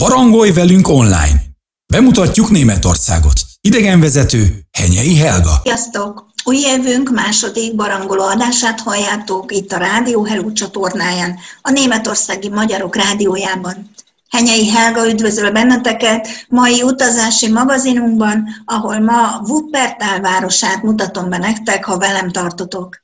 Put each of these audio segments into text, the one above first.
Barangolj velünk online! Bemutatjuk Németországot. Idegenvezető Henyei Helga. Sziasztok! Új évünk második barangoló adását halljátok itt a Rádió Hello csatornáján, a Németországi Magyarok Rádiójában. Henyei Helga üdvözöl benneteket mai utazási magazinunkban, ahol ma Wuppertal városát mutatom be nektek, ha velem tartotok.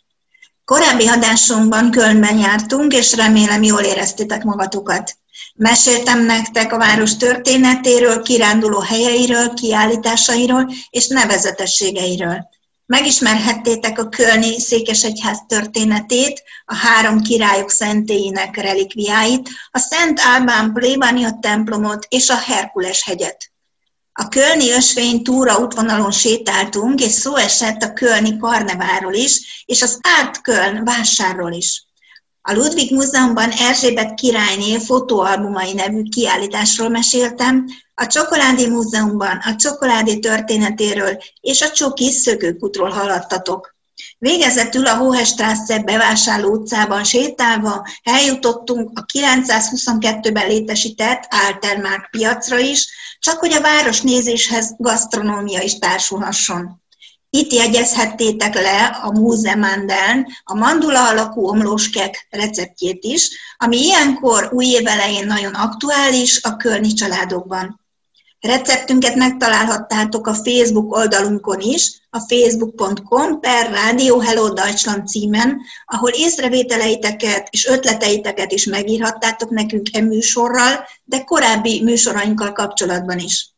Korábbi adásunkban Kölnben jártunk, és remélem jól éreztétek magatokat. Meséltem nektek a város történetéről, kiránduló helyeiről, kiállításairól és nevezetességeiről. Megismerhettétek a Kölni Székesegyház történetét, a három királyok szentélyének relikviáit, a Szent Álbán plébánia templomot és a Herkules hegyet. A Kölni ösvény túra útvonalon sétáltunk, és szó esett a Kölni karneváról is, és az Art Köln vásárról is. A Ludwig Múzeumban Erzsébet királyné fotóalbumai nevű kiállításról meséltem, a Csokoládi Múzeumban a csokoládé történetéről és a csoki szökőkutról haladtatok. Végezetül a Hohestrasse bevásárló utcában sétálva eljutottunk a 922-ben létesített Altermark piacra is, csak hogy a városnézéshez gasztronómia is társulhasson. Itt jegyezhettétek le a Múzemandeln a mandula alakú omlóskek receptjét is, ami ilyenkor új év elején nagyon aktuális a körni családokban. Receptünket megtalálhattátok a Facebook oldalunkon is, a facebook.com per Radio Hello Deutschland címen, ahol észrevételeiteket és ötleteiteket is megírhattátok nekünk e műsorral, de korábbi műsorainkkal kapcsolatban is.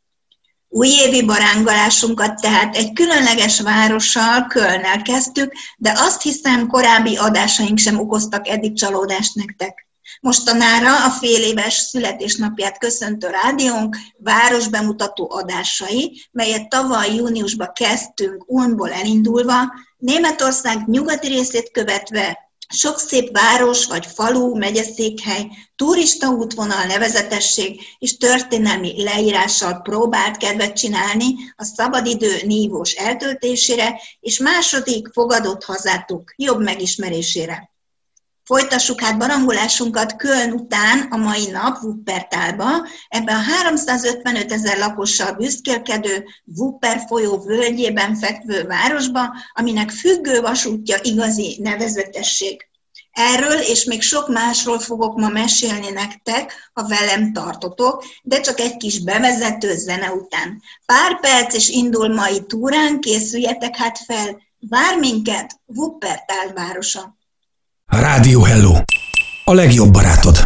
Újévi barángalásunkat tehát egy különleges várossal, Kölnnel kezdtük, de azt hiszem korábbi adásaink sem okoztak eddig csalódást nektek. Mostanára a fél éves születésnapját köszöntő rádiónk városbemutató adásai, melyet tavaly júniusban kezdtünk Ulmból elindulva, Németország nyugati részét követve sok szép város vagy falu, megyeszékhely, turista útvonal, nevezetesség és történelmi leírással próbált kedvet csinálni a szabadidő nívós eltöltésére és második fogadott hazátuk jobb megismerésére. Folytassuk hát barangolásunkat Köln után a mai nap Wuppertalba, ebbe a 355 ezer lakossal büszkélkedő Wupper folyó völgyében fekvő városba, aminek függő vasútja igazi nevezetesség. Erről és még sok másról fogok ma mesélni nektek, ha velem tartotok, de csak egy kis bevezető zene után. Pár perc és indul mai túrán, készüljetek hát fel, vár minket Wuppertal városa. Rádió Hello! A legjobb barátod.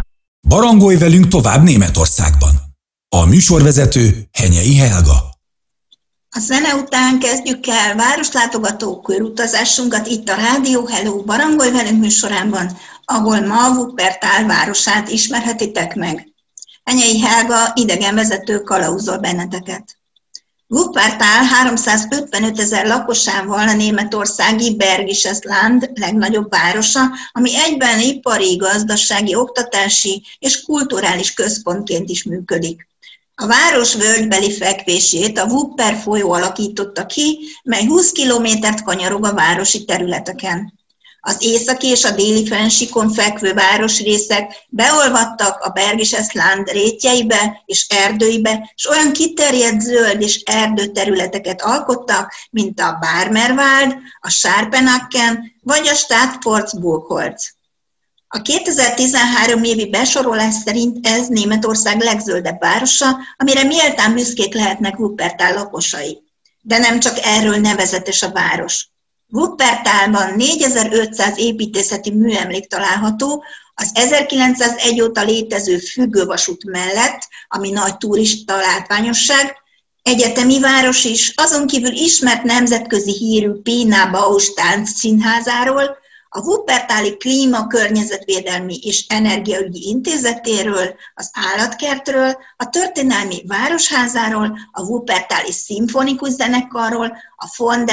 Barangolj velünk tovább Németországban. A műsorvezető Henyei Helga. A zene után kezdjük el városlátogató körutazásunkat itt a Rádió Hello Barangolj velünk műsorában, ahol ma Wuppertal városát ismerhetitek meg. Henyei Helga idegenvezető kalauzol benneteket. Wuppertal 355 ezer lakosával a németországi Bergisches Land legnagyobb városa, ami egyben ipari, gazdasági, oktatási és kulturális központként is működik. A város völgybeli fekvését a Wupper folyó alakította ki, mely 20 kilométert kanyarog a városi területeken. Az északi és a déli fensikon fekvő városrészek beolvadtak a Bergisesland rétjeibe és erdőibe, és olyan kiterjedt zöld és erdőterületeket alkottak, mint a Barmerwald, a Sárpenakken vagy a Stadtportsburgholz. A 2013 évi besorolás szerint ez Németország legzöldebb városa, amire méltán büszkék lehetnek Wuppertal lakosai. De nem csak erről nevezetes a város. Wuppertalban 4500 építészeti műemlék található, az 1901 óta létező függővasút mellett, ami nagy turista látványosság, egyetemi város is, azon kívül ismert nemzetközi hírű Pina Bausch tánc színházáról, a Wuppertali Klíma Környezetvédelmi és Energiaügyi Intézetéről, az állatkertről, a Történelmi Városházáról, a Wuppertali Szimfonikus Zenekarról, a von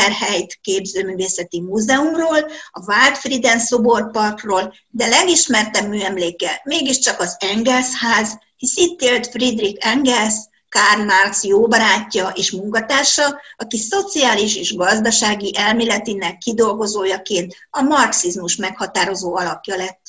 Képzőművészeti Múzeumról, a Waldfrieden Szoborparkról, de legismertebb műemléke mégiscsak az Engels ház, hisz itt élt Friedrich Engels, Karl Marx jó barátja és munkatársa, aki szociális és gazdasági elméletinek kidolgozójaként a marxizmus meghatározó alakja lett.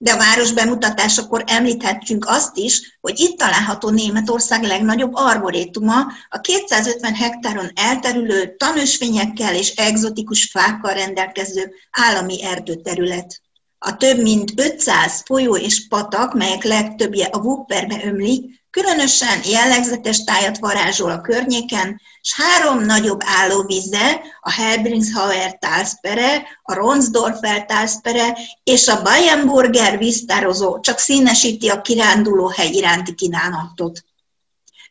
De a város bemutatásakor említhetjünk azt is, hogy itt található Németország legnagyobb arborétuma, a 250 hektáron elterülő tanösvényekkel és egzotikus fákkal rendelkező állami erdőterület. A több mint 500 folyó és patak, melyek legtöbbje a Wupperbe ömlik, Különösen jellegzetes tájat varázsol a környéken, és három nagyobb állóvízzel, a Helbringshauer Talspere, a Ronsdorfer Talspere és a Bayernburger víztározó csak színesíti a kiránduló hegy iránti kínálatot.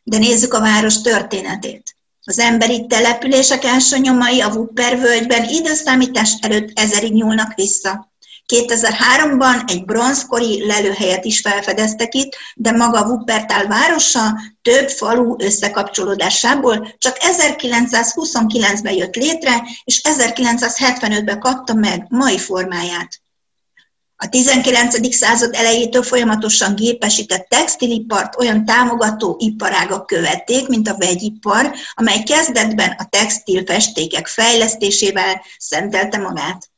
De nézzük a város történetét. Az emberi települések első nyomai a Wupper völgyben időszámítás előtt ezerig nyúlnak vissza. 2003-ban egy bronzkori lelőhelyet is felfedeztek itt, de maga Wuppertal városa több falu összekapcsolódásából csak 1929-ben jött létre, és 1975-ben kapta meg mai formáját. A 19. század elejétől folyamatosan gépesített textilipart olyan támogató iparágak követték, mint a vegyipar, amely kezdetben a textilfestékek fejlesztésével szentelte magát.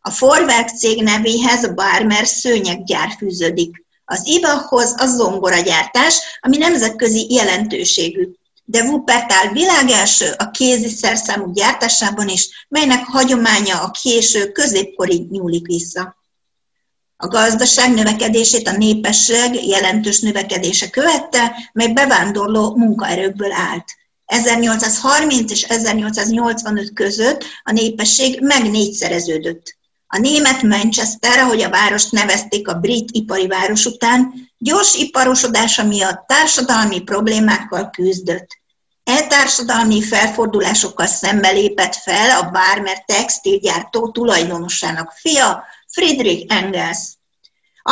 A Forwerk cég nevéhez a Barmer szőnyeggyár fűződik. Az Ibachhoz a zongoragyártás, ami nemzetközi jelentőségű. De Wuppertal világelső a kézi szerszámú gyártásában is, melynek hagyománya a késő középkori nyúlik vissza. A gazdaság növekedését a népesség jelentős növekedése követte, mely bevándorló munkaerőkből állt. 1830 és 1885 között a népesség meg négyszereződött. A német Manchester, ahogy a várost nevezték a brit ipari város után, gyors iparosodása miatt társadalmi problémákkal küzdött. E társadalmi felfordulásokkal szembe lépett fel a Barmer textilgyártó tulajdonosának fia, Friedrich Engels.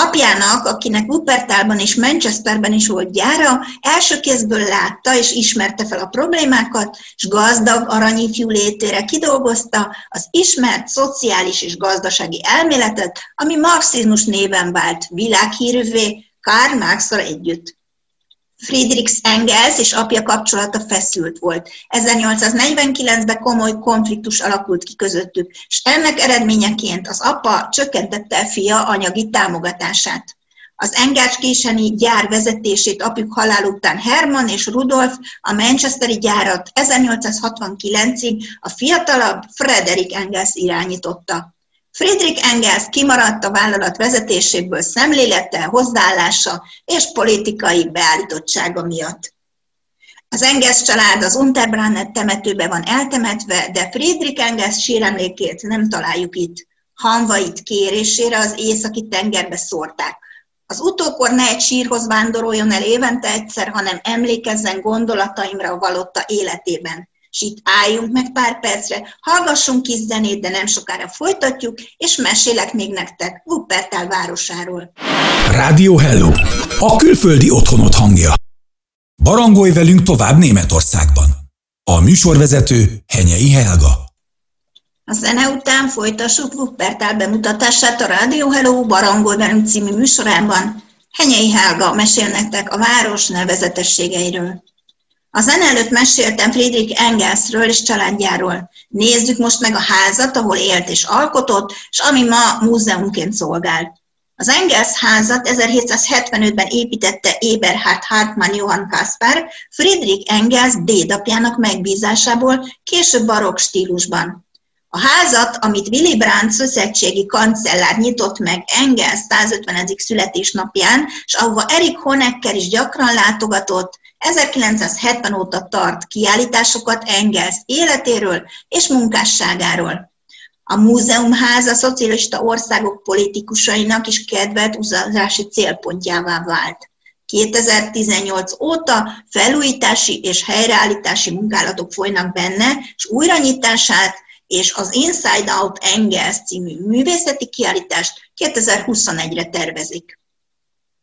Apjának, akinek Wuppertalban és Manchesterben is volt gyára, első kézből látta és ismerte fel a problémákat, és gazdag aranyifjú létére kidolgozta az ismert szociális és gazdasági elméletet, ami marxizmus néven vált világhírűvé Karl marx együtt. Friedrich Engels és apja kapcsolata feszült volt. 1849-ben komoly konfliktus alakult ki közöttük, és ennek eredményeként az apa csökkentette fia anyagi támogatását. Az Engels-késeni gyár vezetését apjuk halál után Hermann és Rudolf a Manchesteri gyárat 1869-ig a fiatalabb Frederick Engels irányította. Friedrich Engels kimaradt a vállalat vezetéséből szemlélete, hozzáállása és politikai beállítottsága miatt. Az Engels család az Unterbrannet temetőbe van eltemetve, de Friedrich Engels síremlékét nem találjuk itt. Hanvait kérésére az északi tengerbe szórták. Az utókor ne egy sírhoz vándoroljon el évente egyszer, hanem emlékezzen gondolataimra valotta életében és itt álljunk meg pár percre, hallgassunk kis zenét, de nem sokára folytatjuk, és mesélek még nektek Wuppertal városáról. Rádió Hello! A külföldi otthonot hangja. Barangolj velünk tovább Németországban. A műsorvezető Henyei Helga. A zene után folytassuk Wuppertal bemutatását a Rádió Hello Barangolj velünk című műsorában. Henyei Helga mesél nektek a város nevezetességeiről. A zene előtt meséltem Friedrich Engelsről és családjáról. Nézzük most meg a házat, ahol élt és alkotott, és ami ma múzeumként szolgál. Az Engels házat 1775-ben építette Eberhard Hartmann Johann Kaspar, Friedrich Engels dédapjának megbízásából, később barokk stílusban. A házat, amit Willy Brandt szövetségi kancellár nyitott meg Engels 150. születésnapján, és ahova Erik Honecker is gyakran látogatott, 1970 óta tart kiállításokat Engels életéről és munkásságáról. A múzeumház a szocialista országok politikusainak is kedvelt utazási célpontjává vált. 2018 óta felújítási és helyreállítási munkálatok folynak benne, és újranyitását és az Inside Out Engels című művészeti kiállítást 2021-re tervezik.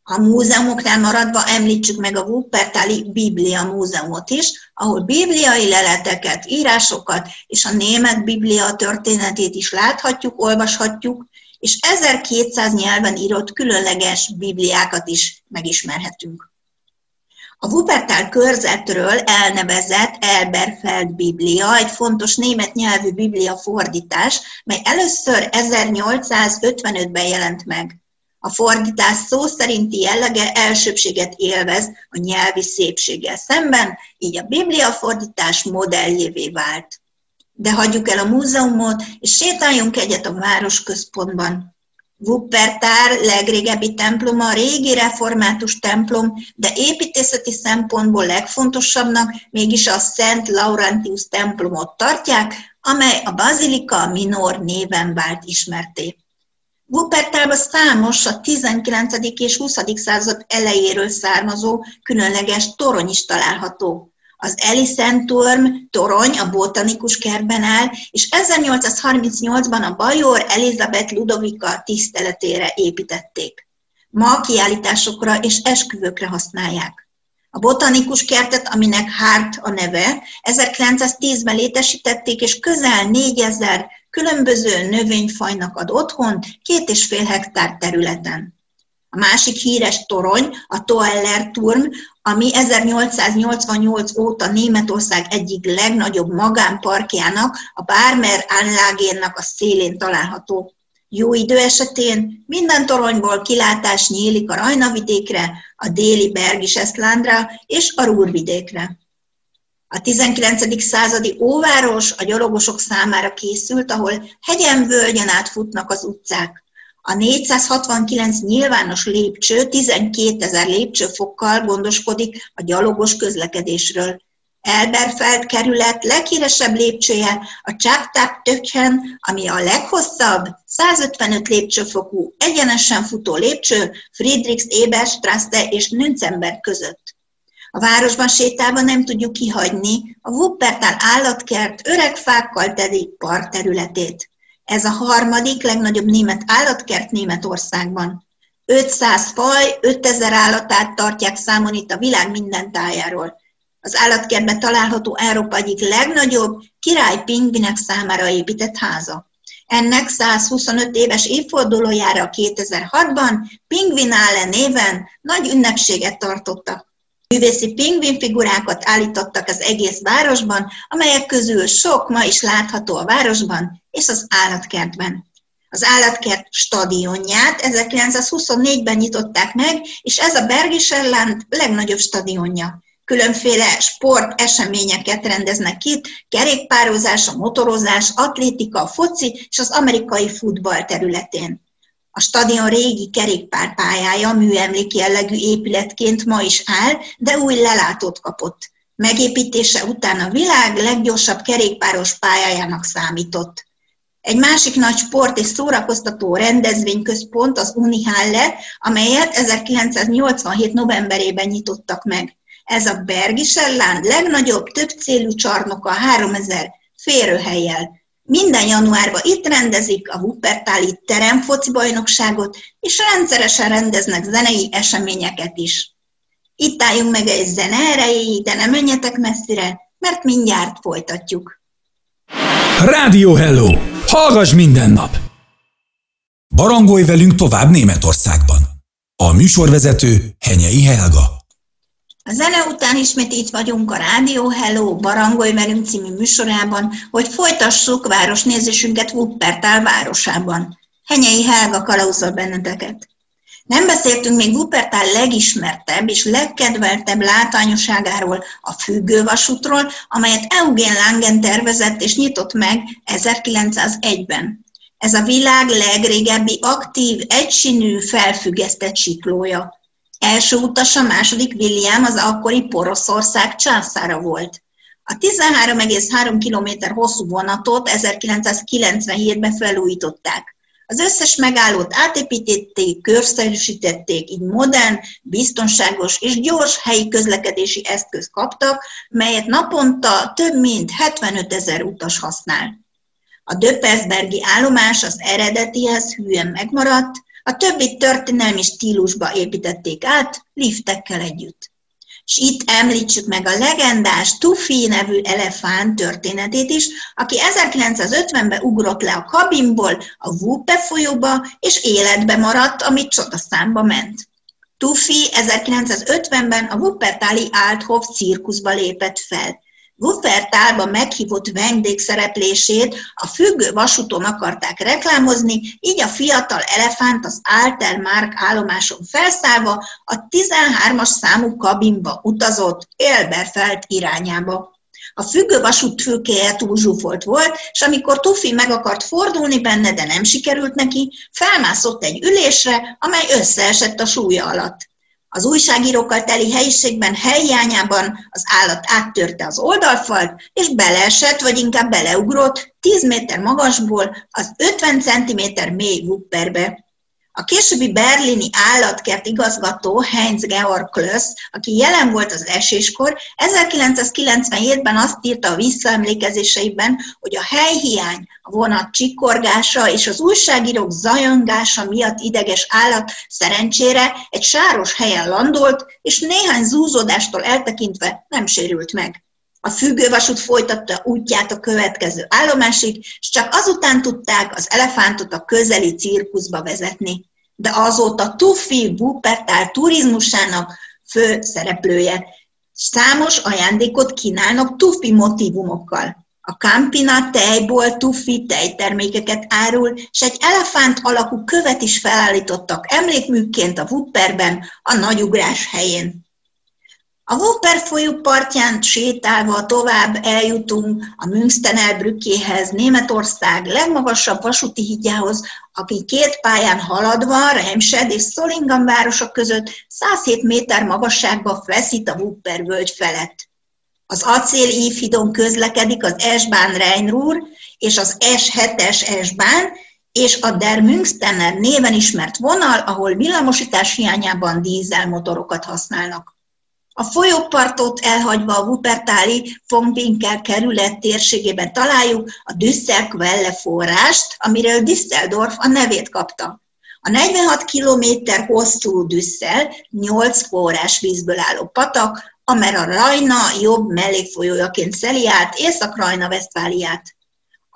A múzeumoknál maradva említsük meg a Wuppertali Biblia Múzeumot is, ahol bibliai leleteket, írásokat és a német Biblia történetét is láthatjuk, olvashatjuk, és 1200 nyelven írott különleges bibliákat is megismerhetünk. A Wuppertal körzetről elnevezett Elberfeld Biblia egy fontos német nyelvű biblia fordítás, mely először 1855-ben jelent meg. A fordítás szó szerinti jellege elsőbséget élvez a nyelvi szépséggel szemben, így a Biblia fordítás modelljévé vált. De hagyjuk el a múzeumot, és sétáljunk egyet a városközpontban. Wuppertal legrégebbi temploma régi református templom, de építészeti szempontból legfontosabbnak mégis a Szent Laurentius templomot tartják, amely a Bazilika Minor néven vált ismerté. Wuppertalban számos a 19. és 20. század elejéről származó különleges torony is található. Az Elisenturm torony a botanikus kertben áll, és 1838-ban a Bajor Elizabeth Ludovika tiszteletére építették. Ma kiállításokra és esküvőkre használják. A botanikus kertet, aminek Hart a neve, 1910-ben létesítették, és közel 4000 különböző növényfajnak ad otthon két és fél hektár területen. A másik híres torony, a Toeller Turm, ami 1888 óta Németország egyik legnagyobb magánparkjának, a Barmer Anlagénnak a szélén található. Jó idő esetén minden toronyból kilátás nyílik a Rajnavidékre, a déli Bergisesztlándra és a Rúrvidékre. A 19. századi óváros a gyalogosok számára készült, ahol hegyen-völgyen átfutnak az utcák. A 469 nyilvános lépcső 12 ezer lépcsőfokkal gondoskodik a gyalogos közlekedésről. Elberfeld kerület leghíresebb lépcsője a Csaptáp Tökhen, ami a leghosszabb, 155 lépcsőfokú, egyenesen futó lépcső Friedrichs Eberstrasse és Nünzenberg között. A városban sétálva nem tudjuk kihagyni a Wuppertal állatkert öreg fákkal teli parkterületét. Ez a harmadik legnagyobb német állatkert Németországban. 500 faj, 5000 állatát tartják számon itt a világ minden tájáról. Az állatkertben található Európa egyik legnagyobb király pingvinek számára épített háza. Ennek 125 éves évfordulójára 2006-ban Pingvinále néven nagy ünnepséget tartottak. Művészi pingvinfigurákat állítottak az egész városban, amelyek közül sok ma is látható a városban és az állatkertben. Az állatkert stadionját 1924-ben nyitották meg, és ez a Bergiserland legnagyobb stadionja. Különféle sport eseményeket rendeznek itt, kerékpározás, a motorozás, atlétika, a foci és az amerikai futball területén. A stadion régi kerékpárpályája műemlék jellegű épületként ma is áll, de új lelátót kapott. Megépítése után a világ leggyorsabb kerékpáros pályájának számított. Egy másik nagy sport és szórakoztató rendezvényközpont az Unihalle, amelyet 1987. novemberében nyitottak meg. Ez a Bergisellán legnagyobb többcélú csarnoka 3000 férőhelyjel. Minden januárban itt rendezik a Wuppertali teremfoci bajnokságot, és rendszeresen rendeznek zenei eseményeket is. Itt álljunk meg egy zene erejéig, de nem menjetek messzire, mert mindjárt folytatjuk. Rádió Hello! Hallgass minden nap! Barangolj velünk tovább Németországban. A műsorvezető Henyei Helga. A zene után ismét itt vagyunk a Rádió Hello Barangolj velünk című műsorában, hogy folytassuk városnézésünket Wuppertal városában. Henyei Helga kalauzol benneteket. Nem beszéltünk még Wuppertal legismertebb és legkedveltebb látványosságáról, a függővasútról, amelyet Eugen Langen tervezett és nyitott meg 1901-ben. Ez a világ legrégebbi aktív, egysínű, felfüggesztett siklója. Első utasa második William az akkori Poroszország császára volt. A 13,3 km hosszú vonatot 1997-ben felújították. Az összes megállót átépítették, körszerűsítették, így modern, biztonságos és gyors helyi közlekedési eszköz kaptak, melyet naponta több mint 75 ezer utas használ. A Döpersbergi állomás az eredetihez hűen megmaradt, a többi történelmi stílusba építették át, liftekkel együtt. És itt említsük meg a legendás Tufi nevű elefánt történetét is, aki 1950-ben ugrott le a kabinból a Wúpe folyóba, és életbe maradt, amit csodaszámba ment. Tufi 1950-ben a Wuppertali Althof cirkuszba lépett fel. Wuppertalba meghívott vendégszereplését a függő vasúton akarták reklámozni, így a fiatal elefánt az Alter Mark állomáson felszállva a 13-as számú kabinba utazott Elberfeld irányába. A függő vasút fülkéje túl zsúfolt volt, és amikor Tufi meg akart fordulni benne, de nem sikerült neki, felmászott egy ülésre, amely összeesett a súlya alatt. Az újságírókkal teli helyiségben helyhiányában az állat áttörte az oldalfalt, és beleesett, vagy inkább beleugrott 10 méter magasból az 50 cm mély wupperbe. A későbbi berlini állatkert igazgató Heinz Georg Klöss, aki jelen volt az eséskor, 1997-ben azt írta a visszaemlékezéseiben, hogy a helyhiány, a vonat csikorgása és az újságírók zajongása miatt ideges állat szerencsére egy sáros helyen landolt, és néhány zúzódástól eltekintve nem sérült meg. A függővasút folytatta útját a következő állomásig, és csak azután tudták az elefántot a közeli cirkuszba vezetni. De azóta Tufi Wuppertal turizmusának fő szereplője. Számos ajándékot kínálnak Tufi motivumokkal. A Campina tejból Tufi tejtermékeket árul, és egy elefánt alakú követ is felállítottak emlékműként a Wupperben, a nagyugrás helyén. A Wupper folyó partján sétálva tovább eljutunk a Münstenelbrückéhez, Németország legmagasabb vasúti hídjához, aki két pályán haladva Remsed és Szolingam városok között 107 méter magasságba feszít a Wupper völgy felett. Az acél ívhidon közlekedik az S-Bahn Rheinruhr és az S7-es S-Bahn, és a Der Münstener néven ismert vonal, ahol villamosítás hiányában dízelmotorokat használnak. A folyópartot elhagyva a Wuppertali Fongbinkel kerület térségében találjuk a Düsselquelle forrást, amiről Düsseldorf a nevét kapta. A 46 km hosszú Düssel 8 forrás vízből álló patak, amely a Rajna jobb mellékfolyójaként szeli át Észak-Rajna-Vesztfáliát.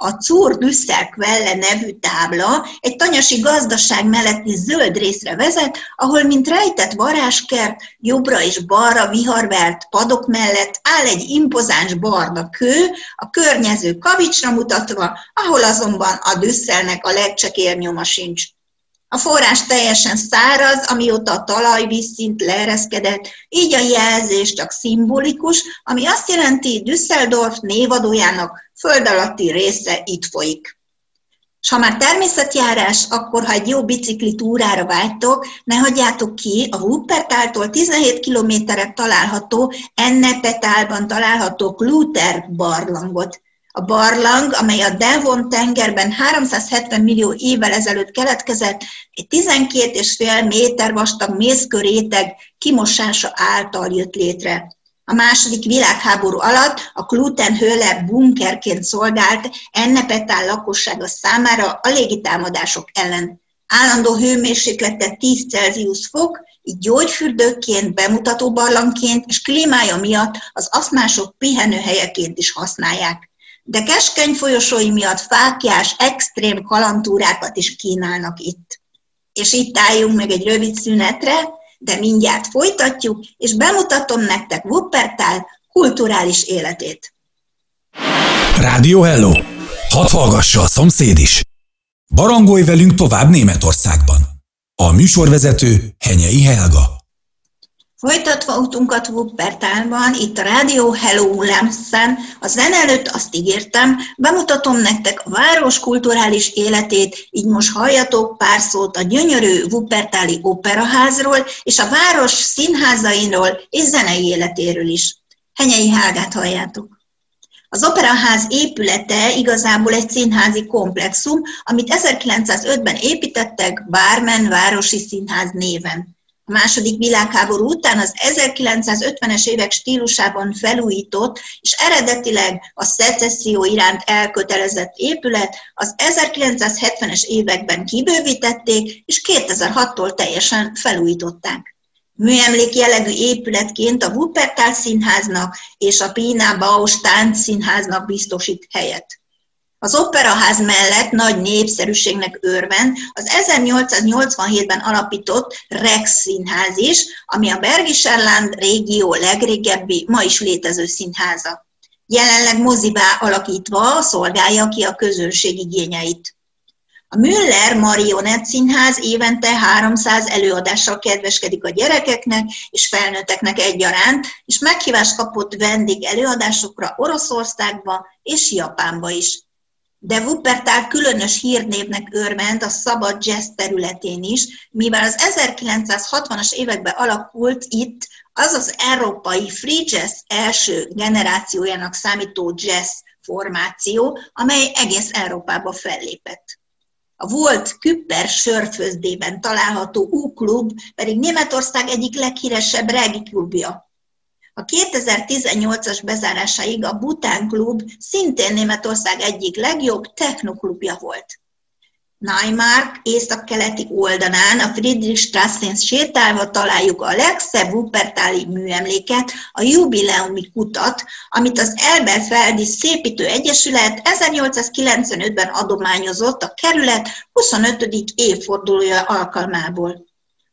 A Zur Düsselquelle nevű tábla egy tanyasi gazdaság melletti zöld részre vezet, ahol mint rejtett varázskert, jobbra és balra viharvert padok mellett áll egy impozáns barna kő, a környező kavicsra mutatva, ahol azonban a Düsselnek a legcsekér nyoma sincs. A forrás teljesen száraz, amióta a talajvízszint leereszkedett, így a jelzés csak szimbolikus, ami azt jelenti, Düsseldorf névadójának föld alatti része itt folyik. És ha már természetjárás, akkor ha egy jó bicikli túrára vágytok, ne hagyjátok ki a Wuppertáltól 17 kilométerre található, Ennepetálban található Kluter barlangot. A barlang, amely a Devon tengerben 370 millió évvel ezelőtt keletkezett, egy 12,5 méter vastag mészköréteg kimosása által jött létre. A második világháború alatt a Kluten-Höhle bunkerként szolgált Ennepetál lakossága számára a légitámadások ellen. Állandó hőmérséklete 10 Celsius fok, így gyógyfürdőként, bemutató barlangként és klímája miatt az aszmások pihenőhelyeként is használják de keskeny folyosói miatt fákjás, extrém kalantúrákat is kínálnak itt. És itt álljunk meg egy rövid szünetre, de mindjárt folytatjuk, és bemutatom nektek Wuppertal kulturális életét. Rádió Hello! Hadd hallgassa a szomszéd is! Barangolj velünk tovább Németországban! A műsorvezető Henyei Helga. Folytatva utunkat Wuppertalban, itt a Rádió Hello Lemszen, a zen előtt azt ígértem, bemutatom nektek a város kulturális életét, így most halljatok pár szót a gyönyörű Wuppertali operaházról, és a város színházairól és zenei életéről is. Henyei Hágát halljátok. Az operaház épülete igazából egy színházi komplexum, amit 1905-ben építettek Bármen Városi Színház néven második világháború után az 1950-es évek stílusában felújított és eredetileg a szecesszió iránt elkötelezett épület az 1970-es években kibővítették, és 2006-tól teljesen felújították. Műemlék jellegű épületként a Wuppertal Színháznak és a Pina Bausch Színháznak biztosít helyet. Az operaház mellett nagy népszerűségnek örven az 1887-ben alapított Rex Színház is, ami a Bergischer Land régió legrégebbi, ma is létező színháza. jelenleg mozivá alakítva szolgálja ki a közönség igényeit. A Müller Marionett Színház évente 300 előadással kedveskedik a gyerekeknek és felnőtteknek egyaránt, és meghívást kapott vendég előadásokra Oroszországba és Japánba is. De Wuppertal különös hírnévnek örvend a szabad jazz területén is, mivel az 1960-as években alakult itt az az európai free jazz első generációjának számító jazz formáció, amely egész Európába fellépett. A volt Küpper sörfőzdében található U-klub pedig Németország egyik leghíresebb regi klubja. A 2018-as bezárásáig a Bután klub szintén Németország egyik legjobb technoklubja volt. Neumark északkeleti oldalán a Friedrichstrassen sétálva találjuk a legszebb Wuppertali műemléket, a jubileumi kutat, amit az Elberfeldi Szépítő Egyesület 1895-ben adományozott a kerület 25. évfordulója alkalmából.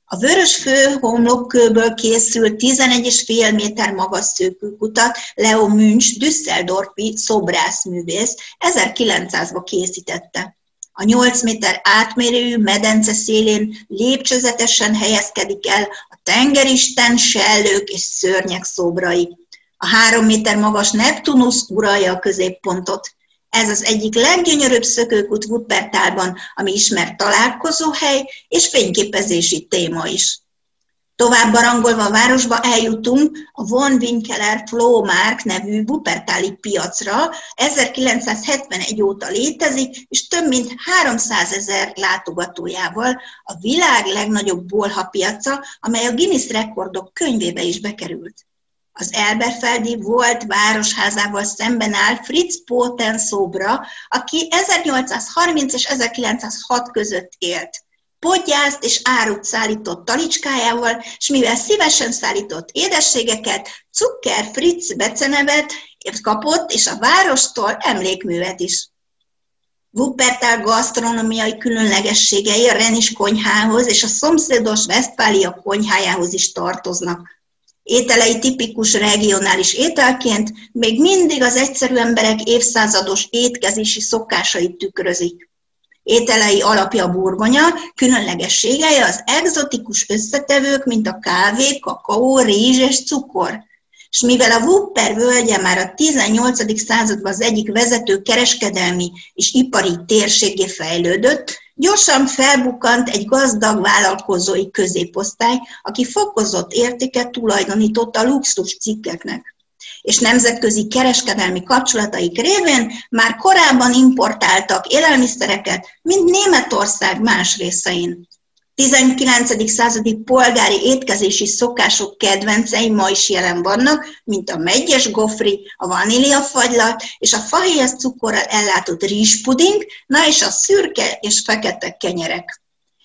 A vörös fő homlokkőből készült 11,5 méter magas szőkőkutat Leo Münch, Düsseldorfi szobrászművész 1900-ban készítette. A 8 méter átmérőjű medence szélén lépcsőzetesen helyezkedik el a tengeristen, sellők és szörnyek szobrai. A három méter magas Neptunus uralja a középpontot. Ez az egyik leggyönyörűbb szökőkút Wuppertalban, ami ismert találkozóhely és fényképezési téma is. Tovább barangolva a városba eljutunk a Von Winkeler Flowmark nevű Wuppertali piacra. 1971 óta létezik, és több mint 300 ezer látogatójával a világ legnagyobb bolhapiaca, amely a Guinness rekordok könyvébe is bekerült. Az Elberfeldi volt városházával szemben áll Fritz Poten szobra, aki 1830 és 1906 között élt podgyászt és árut szállított talicskájával, és mivel szívesen szállított édességeket, Zucker Fritz becenevet kapott, és a várostól emlékművet is. Wuppertal gasztronómiai különlegességei a Renis konyhához és a szomszédos Westfália konyhájához is tartoznak. Ételei tipikus regionális ételként még mindig az egyszerű emberek évszázados étkezési szokásait tükrözik. Ételei alapja burgonya, különlegességeje az egzotikus összetevők, mint a kávé, kakaó, rizs és cukor. És mivel a Wupper völgye már a 18. században az egyik vezető kereskedelmi és ipari térségé fejlődött, gyorsan felbukkant egy gazdag vállalkozói középosztály, aki fokozott értéket tulajdonított a luxus cikkeknek és nemzetközi kereskedelmi kapcsolataik révén már korábban importáltak élelmiszereket, mint Németország más részein. 19. századi polgári étkezési szokások kedvencei ma is jelen vannak, mint a megyes gofri, a vaníliafagylat és a fahéjas cukorral ellátott rizspuding, na és a szürke és fekete kenyerek.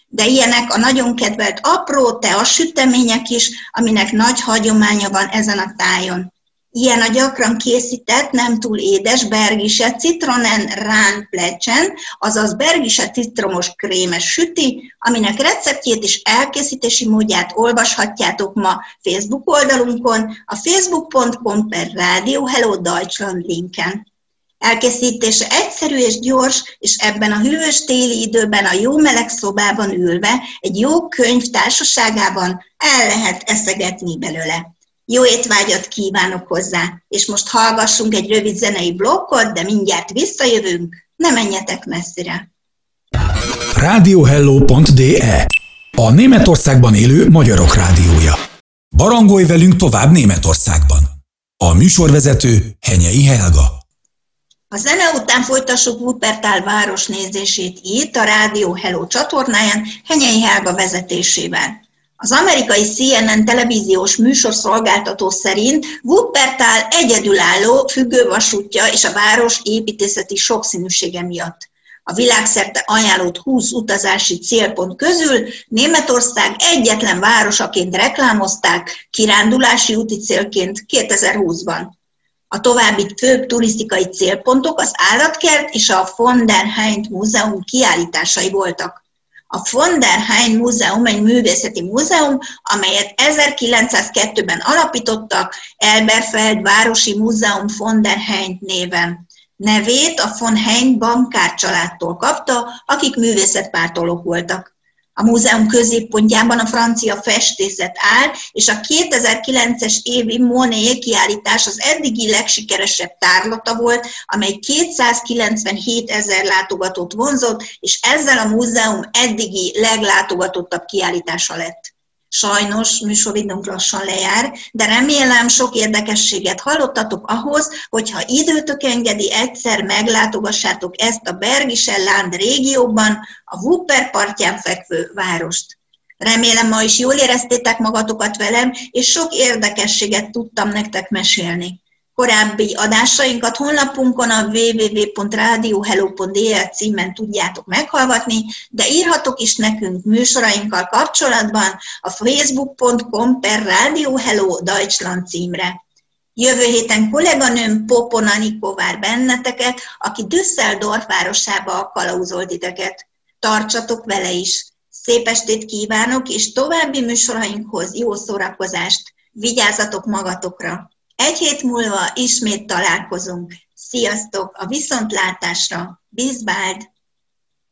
De ilyenek a nagyon kedvelt apró sütemények is, aminek nagy hagyománya van ezen a tájon. Ilyen a gyakran készített, nem túl édes bergise citronen rán plecsen, azaz bergise citromos krémes süti, aminek receptjét és elkészítési módját olvashatjátok ma Facebook oldalunkon, a facebook.com per Radio Hello Deutschland linken. Elkészítése egyszerű és gyors, és ebben a hűvös téli időben a jó meleg szobában ülve, egy jó könyv társaságában el lehet eszegetni belőle. Jó étvágyat kívánok hozzá, és most hallgassunk egy rövid zenei blokkot, de mindjárt visszajövünk, ne menjetek messzire. Radiohello.de A Németországban élő magyarok rádiója. Barangolj velünk tovább Németországban. A műsorvezető Henyei Helga. A zene után folytassuk Wuppertal város nézését itt, a Rádió Hello csatornáján Henyei Helga vezetésével. Az amerikai CNN televíziós műsorszolgáltató szerint Wuppertal egyedülálló függővasútja és a város építészeti sokszínűsége miatt. A világszerte ajánlott 20 utazási célpont közül Németország egyetlen városaként reklámozták kirándulási úti célként 2020-ban. A további főbb turisztikai célpontok az állatkert és a von der Heint Múzeum kiállításai voltak. A von der Hein Múzeum egy művészeti múzeum, amelyet 1902-ben alapítottak Elberfeld Városi Múzeum von der Hein néven. Nevét a von Hein bankár családtól kapta, akik művészetpártolók voltak. A múzeum középpontjában a francia festészet áll, és a 2009-es évi Monet kiállítás az eddigi legsikeresebb tárlata volt, amely 297 ezer látogatót vonzott, és ezzel a múzeum eddigi leglátogatottabb kiállítása lett. Sajnos műsoridőnk lassan lejár, de remélem sok érdekességet hallottatok ahhoz, hogyha időtök engedi, egyszer meglátogassátok ezt a Bergisel-Land régióban, a Wupper partján fekvő várost. Remélem ma is jól éreztétek magatokat velem, és sok érdekességet tudtam nektek mesélni. Korábbi adásainkat honlapunkon a www.radiohello.de címen tudjátok meghallgatni, de írhatok is nekünk műsorainkkal kapcsolatban a facebook.com per Radio Deutschland címre. Jövő héten kolléganőm Popon Anikó vár benneteket, aki Düsseldorf városába kalauzolt titeket. Tartsatok vele is! Szép estét kívánok, és további műsorainkhoz jó szórakozást! Vigyázzatok magatokra! Egy hét múlva ismét találkozunk. Sziasztok! A viszontlátásra! Bizbáld!